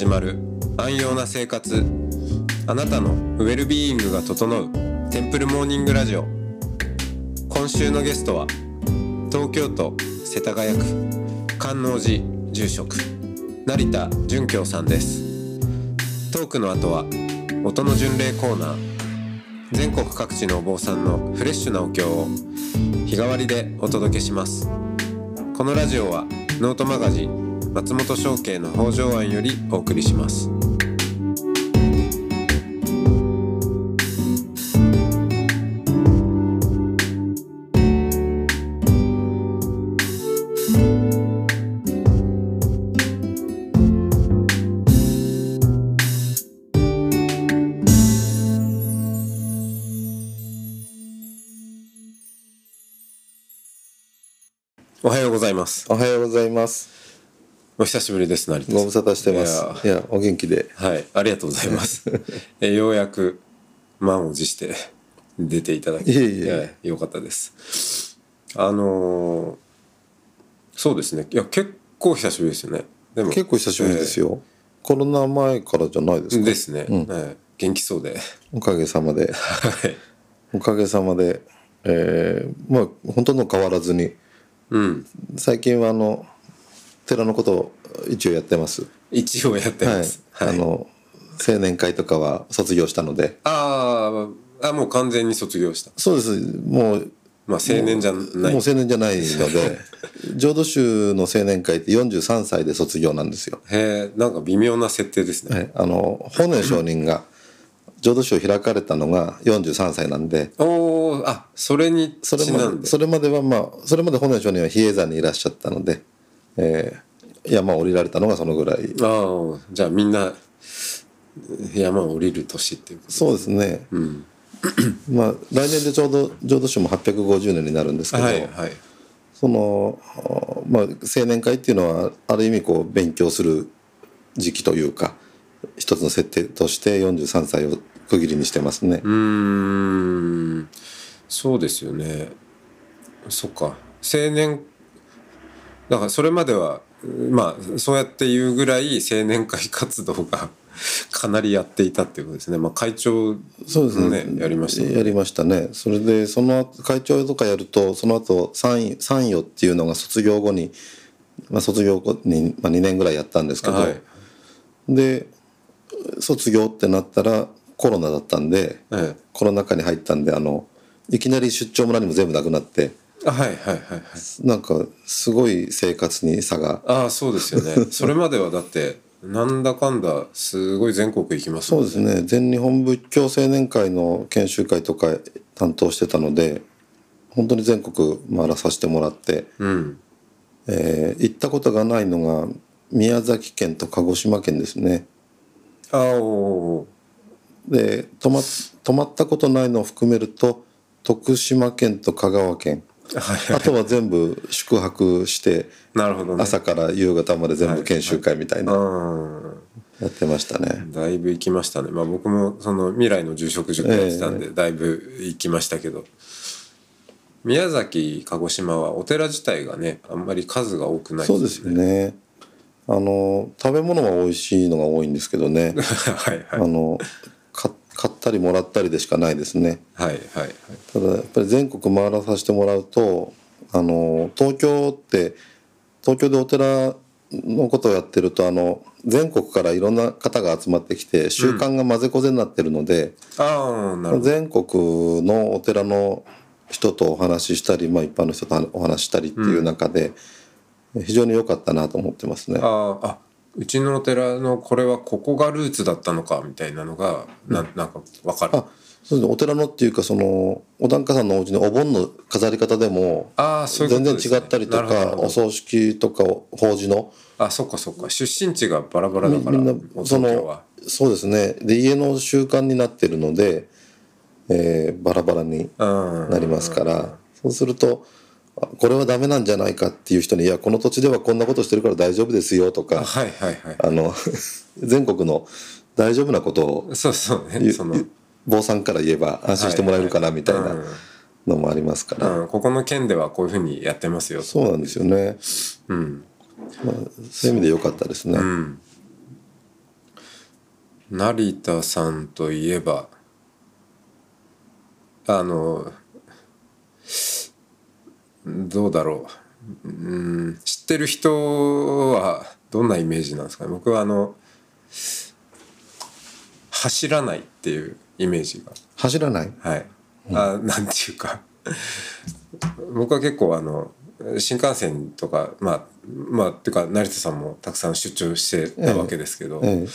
始まる。安養な生活。あなたのウェルビーイングが整う。テンプルモーニングラジオ。今週のゲストは東京都世田谷区。観音寺住職。成田純京さんです。トークの後は音の巡礼コーナー。全国各地のお坊さんのフレッシュなお経を日替わりでお届けします。このラジオはノートマガジン松本商家の北条庵よりお送りしますおはようございますおはようございます。お久しぶりです成田さんご無沙汰してます。いやお元気で。はい、ありがとうございます。えーようやく満を持して出ていただき、いえいえやよかったです。あのーそうですね。いや結構久しぶりですよね。でも結構久しぶりですよ。コロナ前からじゃないですか？ですね、はい。元気そうで、おかげさまで。はい。おかげさまで、えー、まあ本当の変わらずにうん。最近はあの寺のことを一応やってます。一応やってはいます。。はい。あの青年会とかは卒業したので。あーあ、もう完全に卒業した。そうです。もうまあ青年じゃない。もう青年じゃないので、浄土宗の青年会って43歳で卒業なんですよ。へえ、なんか微妙な設定ですね。はい、あの法然上人が浄土宗を開かれたのが43歳なんでおお、あ、それにそれまではまあそれまで法然上人は比叡山にいらっしゃったので、えー山を降りられたのがそのぐらいああ、じゃあみんな山を降りる年っていうことそうですね、まあ来年でちょうど浄土宗も850年になるんですけど、はいはい。その、まあ、青年会っていうのはある意味こう勉強する時期というか一つの設定として43歳を区切りにしてますね。うーん、そうですよね。そっか。青年、だからそれまでは、まあ、そうやって言うぐらい青年会活動が かなりやっていたっていうことですね。まあ、会長そうですねね、やりましたねやりましたねそれでその後会長とかやるとその後参与参与っていうのが卒業後に、まあ、卒業後に、まあ、2年ぐらいやったんですけど、はい。で卒業ってなったらコロナだったんでええコロナ禍に入ったんであのいきなり出張も何も全部なくなってあはいはいはいはい。なんかすごい生活に差がああ、そうですよね。それまではだって、なんだかんだ、すごい全国行きますもんそうですね全日本仏教青年会の研修会とか担当してたので本当に全国回らさせてもらって。うん。えー行ったことがないのが宮崎県と鹿児島県ですねああ、おーで泊ま泊まったことないのを含めると徳島県と香川県はいあとは全部宿泊してなるほどね。朝から夕方まで全部研修会みたいなうん。やってましたねだいぶ行きましたね。まあ僕もその未来の住職塾やってたんで、だいぶ行きましたけど。宮崎、鹿児島はお寺自体がね、あんまり数が多くないそうですよ。ねあの食べ物は美味しいのが多いんですけどね はいあはい。のか買ったりもらったりでしかないですねはいはいはい。ただやっぱり全国回らさせてもらうとあの東京って東京でお寺のことをやってるとあの全国からいろんな方が集まってきて習慣が混ぜこぜになってるので、ああ、なるほど。全国のお寺の人とお話ししたり、まあ、一般の人とお話ししたりっていう中で、非常に良かったなと思ってますね。あ、うちのお寺のこれはここがルーツだったのかみたいなのが、ななんかわかる。あそうですねお寺のっていうかそのお檀家さんのお家のお盆の飾り方でもああ、そういうこ全然。違ったりとかお葬式とか法事のあ、そっかそっか。出身地がバラバラだから、みんなおその。そうですねで家の習慣になってるので、えーバラバラにうん。なりますからそうするとあこれはダメなんじゃないかっていう人に「いやこの土地ではこんなことしてるから大丈夫ですよ」とかはいはいはい。あの 全国の大丈夫なことをそうそうね。ゆその、坊さんから言えば安心してもらえるかなみたいうんなのもありますから、うん、ここの県ではこういうふうにやってますよ。そうなんですよね、うん。まあ、そういう意味で良かったですね、うん。成田さんといえばあのどうだろう。うん知ってる人はどんなイメージなんですかね。僕はあの走らないっていうイメージが。走らない？はい、あなんていうか。僕は結構あの新幹線とかまあまあっていうか成田さんもたくさん出張してたわけですけど、ええ。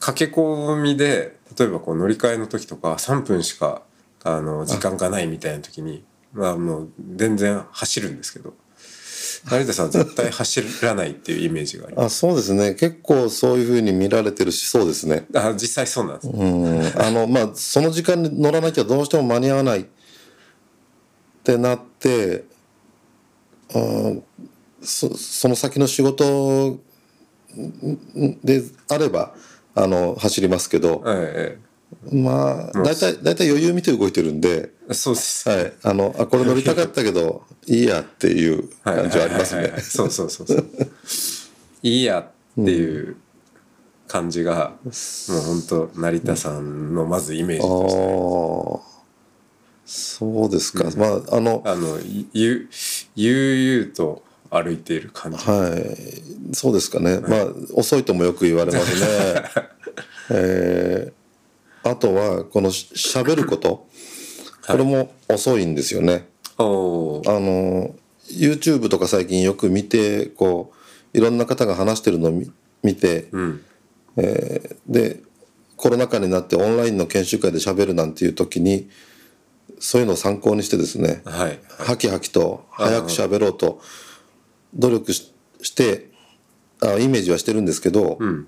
駆け込みで例えばこう乗り換えの時とか3分しかあの時間がないみたいな時にまあもう全然走るんですけど。成田さんは絶対走らないっていうイメージがあります。あそうですね。結構そういうふうに見られてるしそうですね。あ実際そうなんです、うん。あのまあその時間に乗らなきゃどうしても間に合わないってなってうんそその先の仕事であればあの走りますけど。えまあ大体大体余裕見て動いてるんで、えそうです。はい、あのあこれ乗りたかったけどいいやっていう感じはありますね。はいはいはいはい。そうそうそうそう。いいやっていう感じが、もう本当成田さんのまずイメージあとして、あそうですか、まああのあのいゆ悠々と歩いている感じ、はい、そうですかね。まあ遅いともよく言われますね。えーあとはこのし喋ること、これも遅いんですよね。あの YouTube とか最近よく見てこういろんな方が話してるのを見見て、うん。でコロナ禍になってオンラインの研修会で喋るなんていう時にそういうのを参考にしてですね、はい。はきはきと早く喋ろうと努力ししてあイメージはしてるんですけど、ん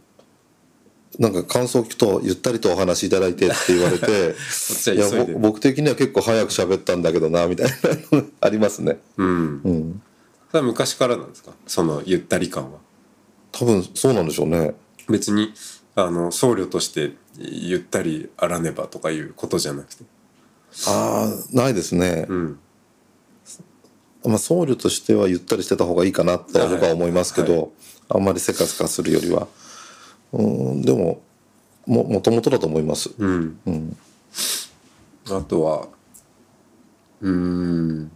なんか感想を聞くとゆったりとお話しいただいてって言われて いや僕的には結構早く喋ったんだけどなみたいなのありますね。うん、それは昔からなんですか？そのゆったり感は。多分そうなんでしょうね。別にあの僧侶としてゆったりあらねばとかいうことじゃなくて。ああないですね、うん。まあ僧侶としてはゆったりしてた方がいいかなとは僕は思いますけど、はい。あんまりせかせかするよりはうんでもももともとだと思います、うん、あとはうーん。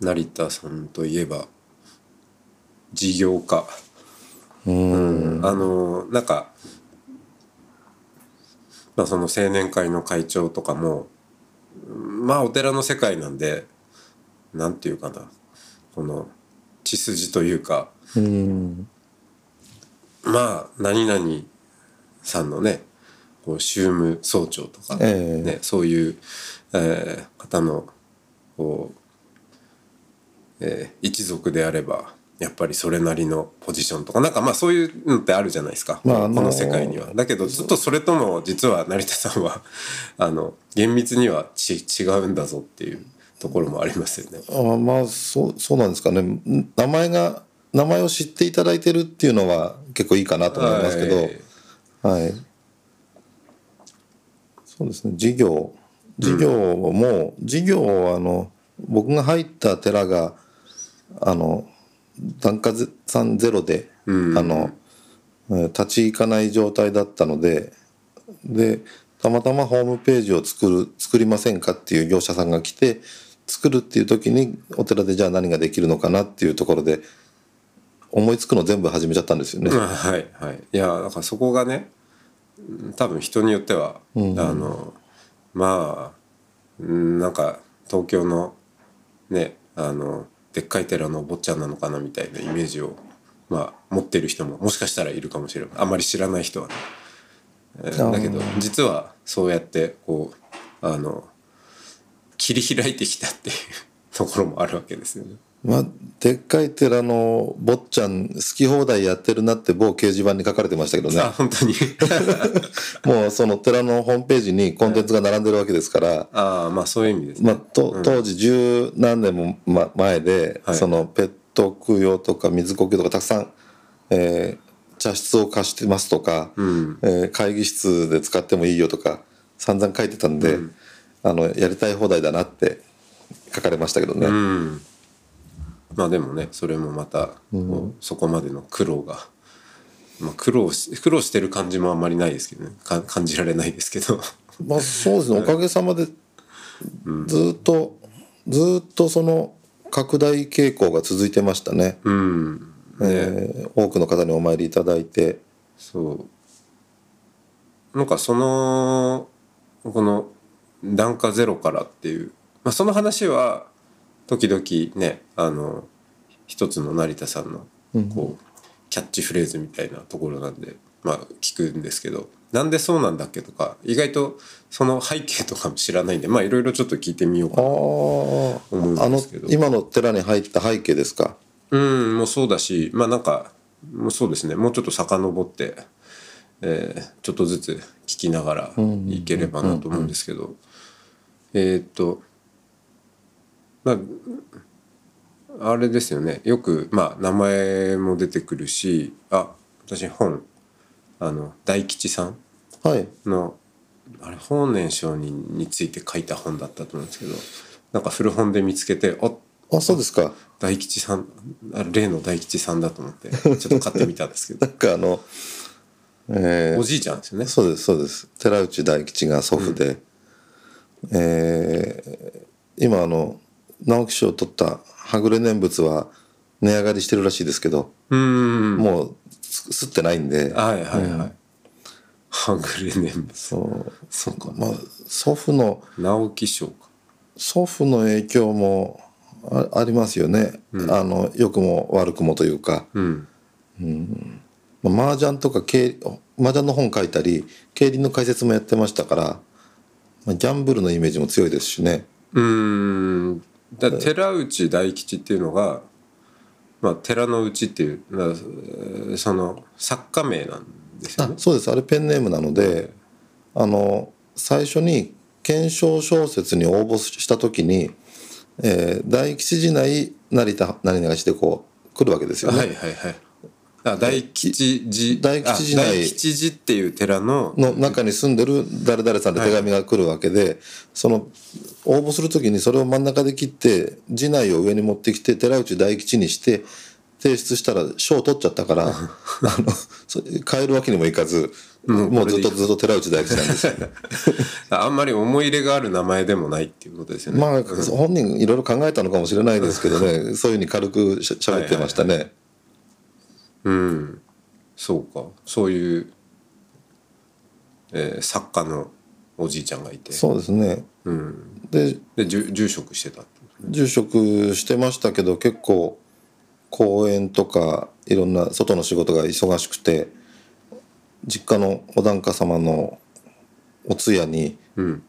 成田さんといえば事業家。うん。あのなんか、まあ、その青年会の会長とかもまあお寺の世界なんでなんていうかな。この血筋というか。うんまあ何々さんのねこう宗務総長とか、ええね、そういう、えー方のこう、えー一族であればやっぱりそれなりのポジションとかなんかまあそういうのってあるじゃないですか、まああのーこの世界には。だけどずっとそれとも実は成田さんは あの厳密にはち違うんだぞっていうところもありますよね。あまあそうそうなんですかねん名前が名前を知っていただいてるっていうのは結構いいかなと思いますけどはい。はい、そうですね。事業。事業も、事業はあの僕が入った寺があの檀家さんゼロで、うん。あのえー立ち行かない状態だったのででたまたまホームページを作る作りませんかっていう業者さんが来て作るっていう時にお寺でじゃあ何ができるのかなっていうところで思いつくの全部始めちゃったんですよね。うんはいはいいやだからそこがねうん多分人によっては、あのまあうんなんか東京のねあのでっかい寺のお坊ちゃんなのかなみたいなイメージを、まあ、持ってる人ももしかしたらいるかもしれないあんまり知らない人はね。だけど実はそうやってこうあの切り開いてきたっていうところもあるわけですよね。まあ、でっかい寺の坊ちゃん好き放題やってるなって某掲示板に書かれてましたけどね。あ本当に？もうその寺のホームページにコンテンツが並んでるわけですから、ああまあそういう意味ですね。まあ、と当時十何年も、ま、前で、はい。そのペット供養とか水呼吸とかたくさん、えー茶室を貸してますとか、ん。えー会議室で使ってもいいよとか散々書いてたんで、あのやりたい放題だなって書かれましたけどね。うん、まあでもねそれもまたこうそこまでの苦労がまあ、苦労し苦労してる感じもあんまりないですけどね。か感じられないですけど。まあそうですね。おかげさまでずっとずっとその拡大傾向が続いてましたね、うん。えー多くの方にお参りいただいて。そう。なんかそのこの「檀家ゼロから」っていう、まあ、その話は時々ねあの一つの成田さんのこう、キャッチフレーズみたいなところなんで、まあ、聞くんですけどなんでそうなんだっけとか意外とその背景とかも知らないんでまあいろいろちょっと聞いてみようかあな思うんですけど。今の寺に入った背景ですか？うんもうそうだしまあなんかもうそうですねもうちょっと遡って、えーちょっとずつ聞きながらいければなと思うんですけど。えーっとまああれですよね。よくまあ名前も出てくるしあ私本あの大吉さんはい。のあれ法然上人について書いた本だったと思うんですけどなんか古本で見つけてああそうですか。大吉さんあ例の大吉さんだと思ってちょっと買ってみたんですけど。なんかあのえーおじいちゃんですよね。そうですそうです。寺内大吉が祖父で、えー今あの直木賞を取った「はぐれ念仏」は値上がりしてるらしいですけど、もうす吸ってないんで、はいはいはい、はぐれ念仏。そう。そうか。まあ祖父の直木賞か。祖父の影響もあありますよね、あの良くも悪くもというか、うん。まあ麻雀とか経麻雀の本書いたり競輪の解説もやってましたから、まあ、ギャンブルのイメージも強いですしね。うーんだ寺内大吉っていうのが、まあ、寺の内っていうその作家名なんですよね。あそうです。あれペンネームなのであの最初に検証小説に応募した時に、えー大吉時内成田何々してこう来るわけですよね。はいはいはいあ大吉寺。大吉寺あ大吉寺っていう寺のの中に住んでる誰々さんで手紙が来るわけで、その応募する時にそれを真ん中で切って次内を上に持ってきて寺内大吉にして提出したら賞を取っちゃったからあのそ変えるわけにもいかず、もうずっとずっと寺内大吉なんですよ。あんまり思い入れがある名前でもないっていうことですよね。まあ本人いろいろ考えたのかもしれないですけどねそういうふうに軽くしゃ喋ってましたね。うん、そうか。そういう、えー作家のおじいちゃんがいて。そうですね。うん、でで住住職してた住職してましたけど結構公演とかいろんな外の仕事が忙しくて実家のお檀家様のお通夜に、うん。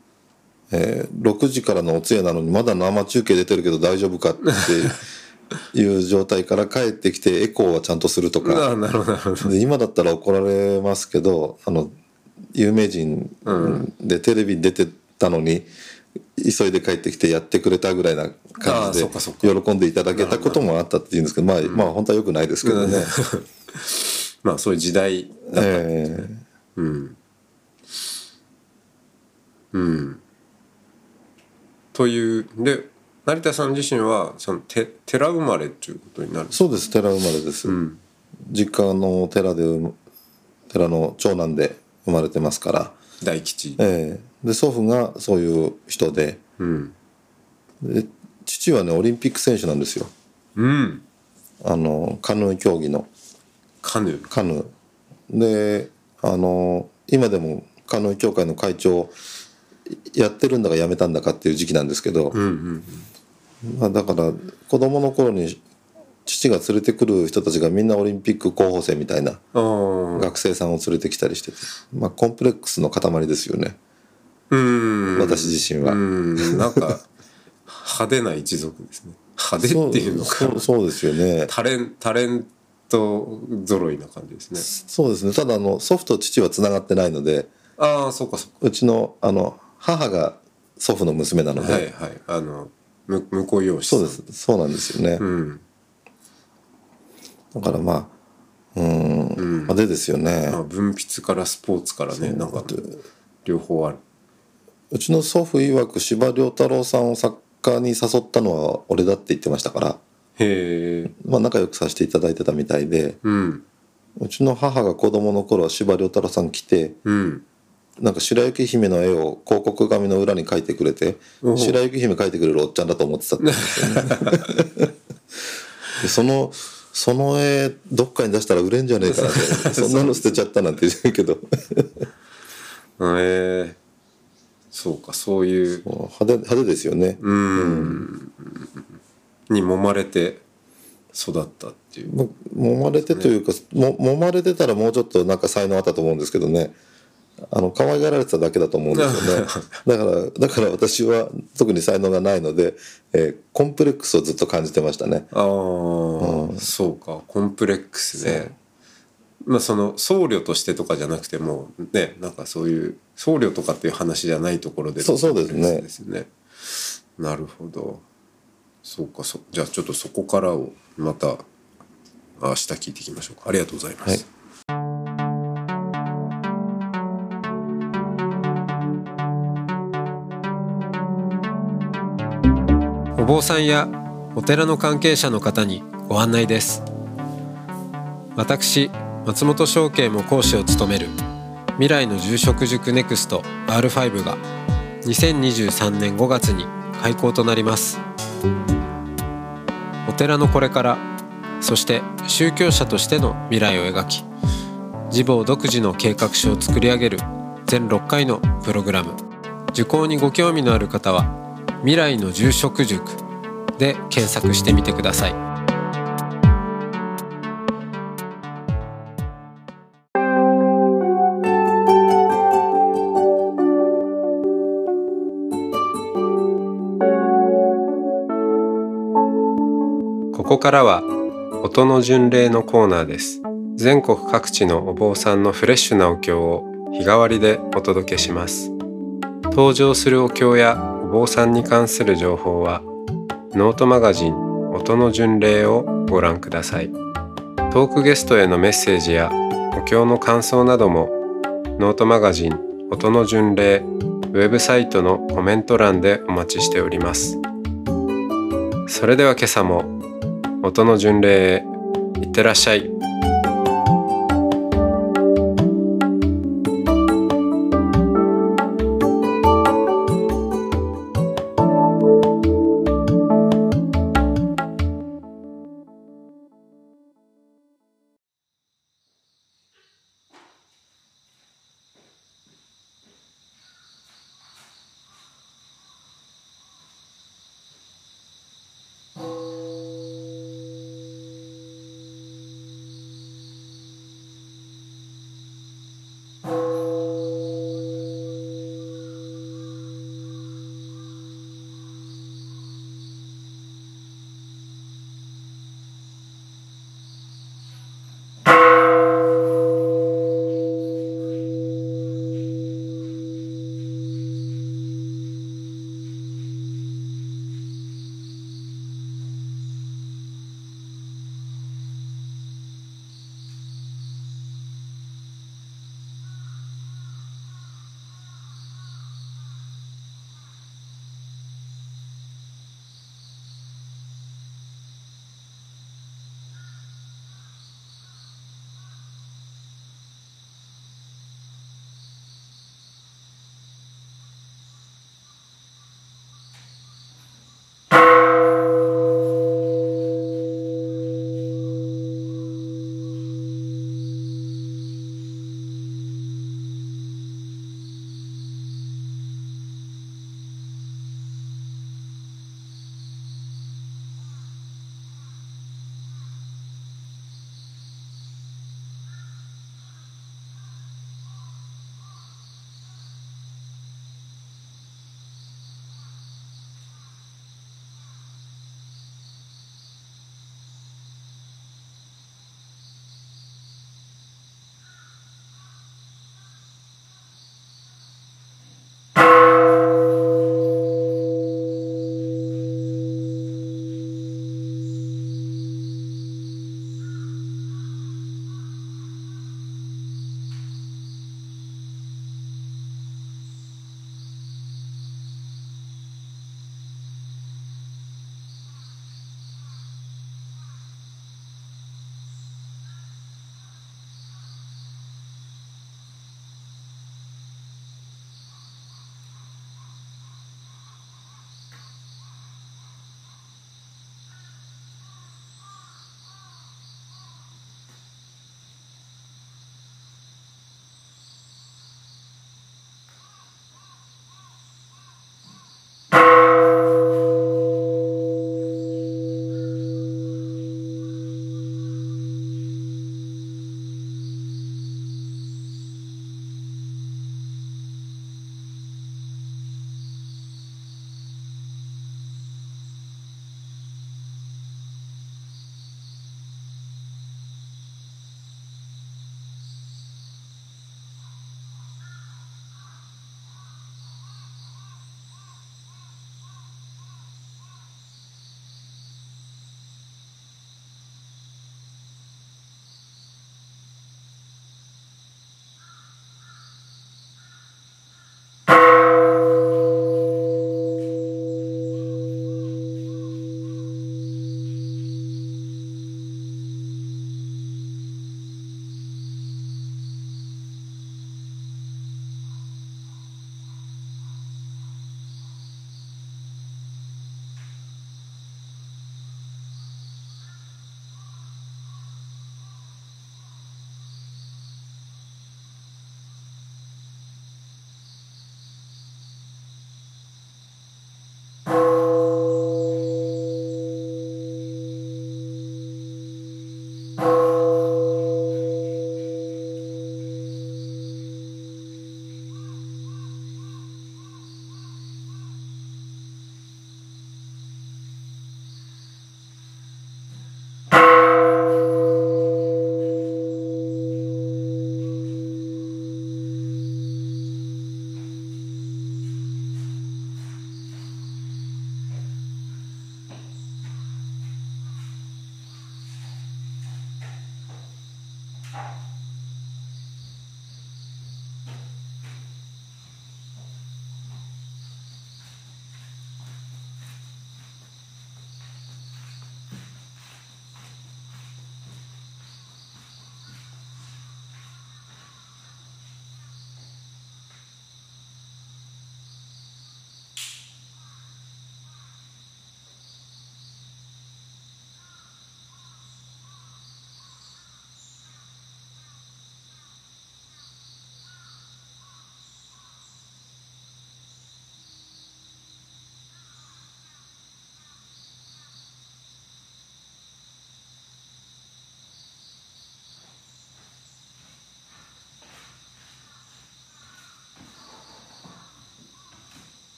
えー6時からのお通夜なのにまだ生中継出てるけど大丈夫かっていう状態から帰ってきてエコーはちゃんとするとあか。あなるほどなるほど。で今だったら怒られますけどあの有名人でテレビに出てたのに急いで帰ってきてやってくれたぐらいな感じで喜んでいただけたこともあったっていうんですけどまあまあ本当はよくないですけどね。まあそういう時代だえ。うん。うん。というで成田さん自身はそのて寺生まれっていうことになるーそうです寺生まれです、うん。実家の寺で寺の長男で生まれてますから、大吉。えーで祖父がそういう人で。うん。で父はねオリンピック選手なんですよ。うん。あのカヌー競技の。カヌー。カヌー。であの今でもカヌー協会の会長やってるんだかやめたんだかっていう時期なんですけど、うんうんまあ、だから子供の頃に父が連れてくる人たちがみんなオリンピック候補生みたいな学生さんを連れてきたりしてて、まあ、コンプレックスの塊ですよね。うん。私自身は。うん。なんか派手な一族ですね。派手っていうのか。そうそうですよね。タレンタレント揃いな感じですね。そうですね。ただあの祖父と父はつながってないのでああそうかそうか。うちのあの母が祖父の娘なので、はいはい。あのむ婿養子そうです。そうなんですよね、うん。だからまあうーん。派手ですよね、まあ文筆からスポーツからねなんか両方ある。うちの祖父曰く司馬遼太郎さんを作家に誘ったのは俺だって言ってましたから、へえ。まあ、仲良くさせていただいてたみたいでうんうちの母が子供の頃は司馬遼太郎さん来てうんなんか白雪姫の絵を広告紙の裏に描いてくれておう白雪姫描いてくれるおっちゃんだと思ってたって。そのその絵どっかに出したら売れんじゃねえかなって。そんなの捨てちゃったなんて言うけど。えー、そうかそういう。派手派手ですよね、うん。に揉まれて育ったっていう。も揉まれてというか、も揉まれてたらもうちょっとなんか才能あったと思うんですけどねあの可愛がられてただけだと思うんですよね。だからだから私は特に才能がないので、えーコンプレックスをずっと感じてましたね。ああ、そうか。コンプレックスねまあその僧侶としてとかじゃなくてもねなんかそういう僧侶とかっていう話じゃないところでそうそうですね。ですね。なるほど。そうかそじゃあちょっとそこからをまた明日聞いていきましょうか。ありがとうございます、はい坊さんやお寺の関係者の方にご案内です。私松本証券も講師を務める未来の住職塾ネクスト R5 が2023年5月に開校となります。お寺のこれからそして宗教者としての未来を描き自坊独自の計画書を作り上げる全6回のプログラム。受講にご興味のある方は未来の住職塾で検索してみてください。ここからは音の巡礼のコーナーです。全国各地のお坊さんのフレッシュなお経を日替わりでお届けします。登場するお経や坊さんに関する情報はノートマガジン音の巡礼をご覧ください。トークゲストへのメッセージやお経の感想などもノートマガジン音の巡礼ウェブサイトのコメント欄でお待ちしております。それでは今朝も音の巡礼へいってらっしゃい。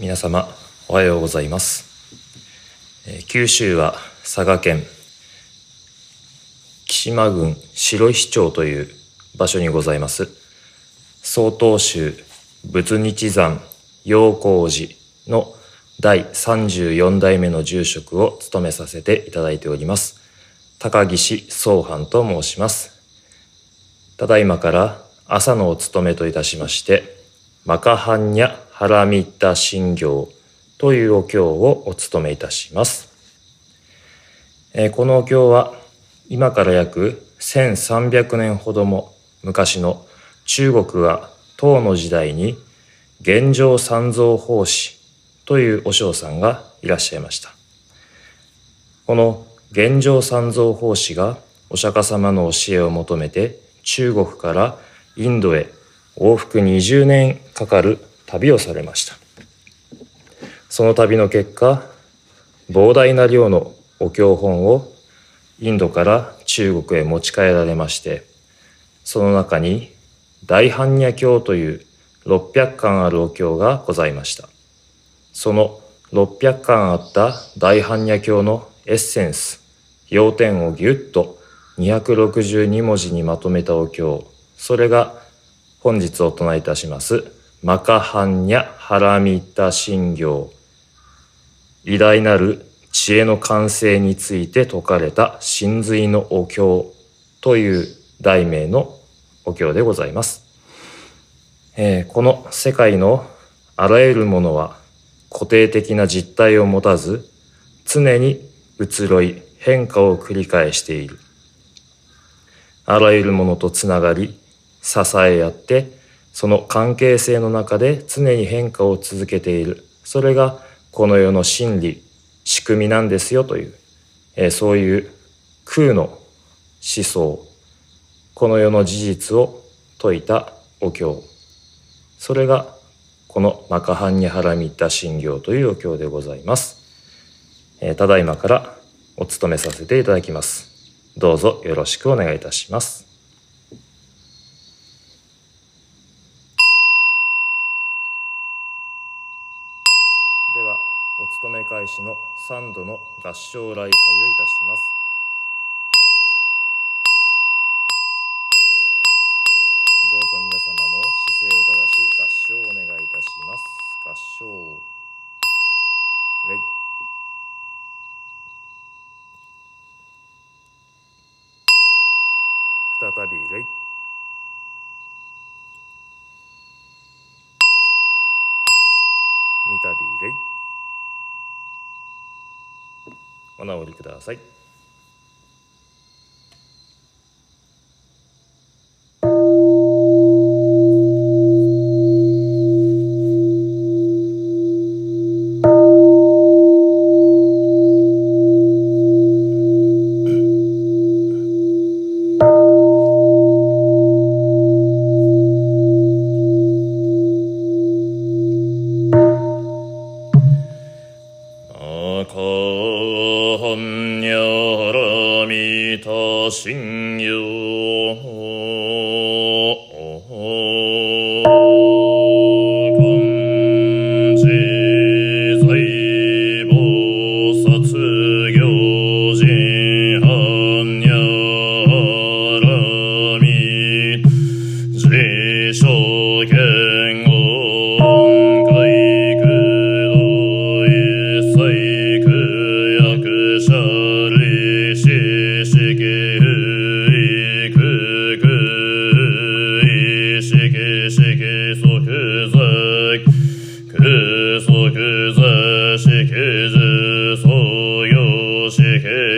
皆様おはようございます、え九州は佐賀県木島郡白石町という場所にございます。曹洞宗仏日山陽光寺の第34代目の住職を務めさせていただいております高岸宗藩と申します。ただいまから朝のお務めといたしまして、マカハンニャハラミッタ信行というお経をお務めいたします。えこのお経は今から約1300年ほども昔の中国が唐の時代に玄奘三蔵法師というお嬢さんがいらっしゃいました。この玄奘三蔵法師がお釈迦様の教えを求めて中国からインドへ往復20年かかる旅をされました。その旅の結果膨大な量のお経本をインドから中国へ持ち帰られましてその中に大般若経という600巻あるお経がございました。その600巻あった大般若経のエッセンス要点をぎゅっと262文字にまとめたお経それが本日お唱えいたしますマカハンニャハラミタ信行偉大なる知恵の完成について説かれた真髄のお経という題名のお経でございます、えーこの世界のあらゆるものは固定的な実体を持たず常に移ろい変化を繰り返している。あらゆるものとつながり支え合ってその関係性の中で常に変化を続けている。それがこの世の真理仕組みなんですよという、えーそういう空の思想。この世の事実を説いたお経。それがこのマカハンニハラミッタ信行というお経でございます、えーただいまからお務めさせていただきます。どうぞよろしくお願いいたしますではお勤め開始の3度の合唱礼拝をいたしますどうぞ皆様も姿勢を正し合唱をお願いいたします合唱礼再び礼三度礼お直りください。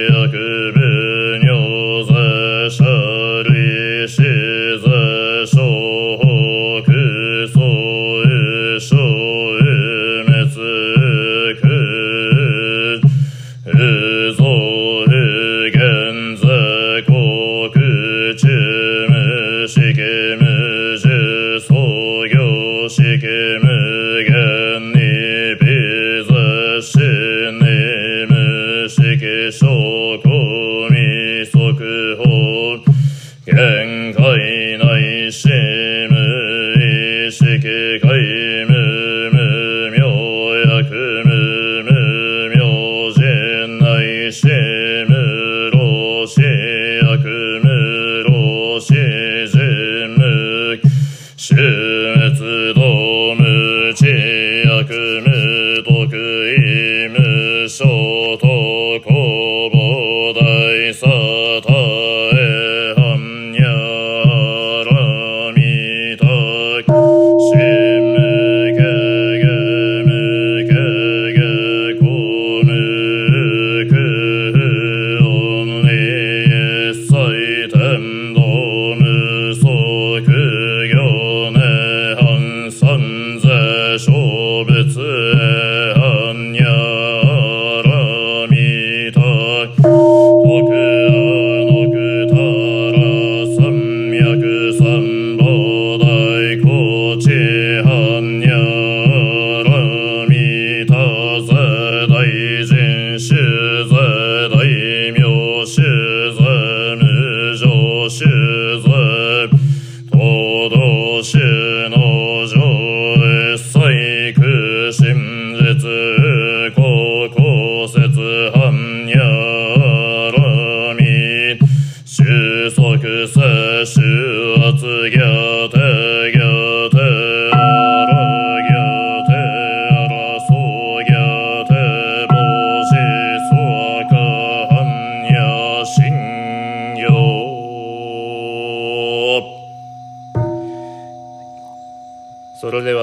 Silke uh,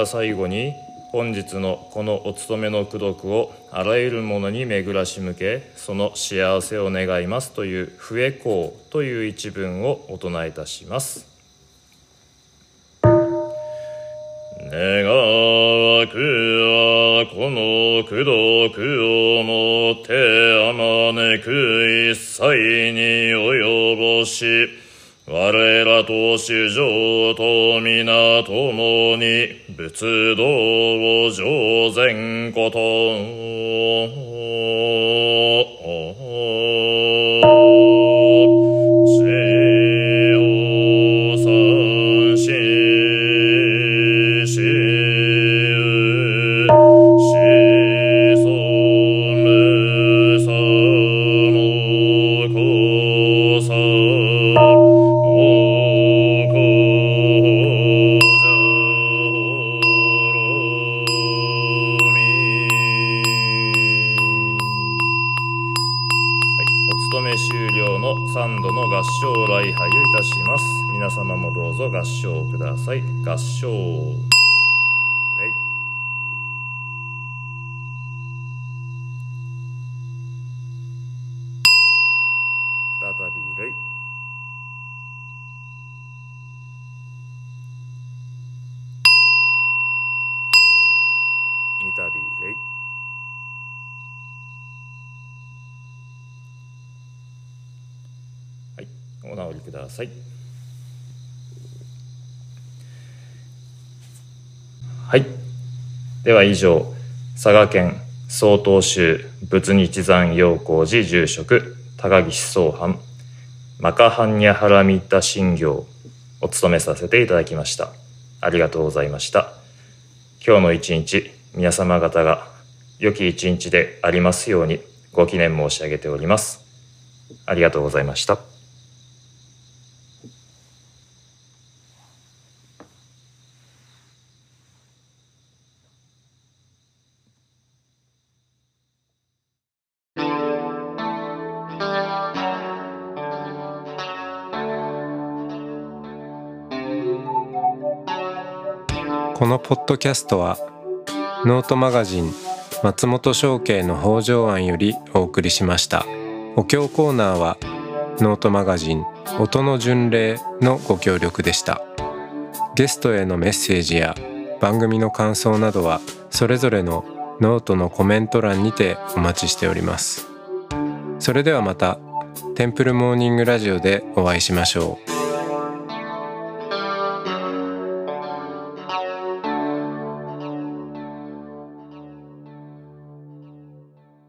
最後に本日のこのお勤めの功徳をあらゆるものに巡らし向けその幸せを願いますという「笛公」という一文をお唱えいたします。願わくはこの功徳をもてあまねく一切に及ぼし我らと主上と皆共に仏道を上善こと。し様もどうぞ合唱ください。合唱。再び礼。二度礼。はい、お直りくださ。い。では以上、佐賀県曹洞宗仏日山陽光寺住職高岸総藩マカハンニャハラミッタ信行を務めさせていただきました。ありがとうございました。今日の一日、皆様方が良き一日でありますようにご記念申し上げております。ありがとうございました。このポッドキャストはノートマガジン松本紹圭の方丈庵よりお送りしました。お経コーナーはノートマガジン音の巡礼のご協力でした。ゲストへのメッセージや番組の感想などはそれぞれのノートのコメント欄にてお待ちしております。それではまたテンプルモーニングラジオでお会いしましょう。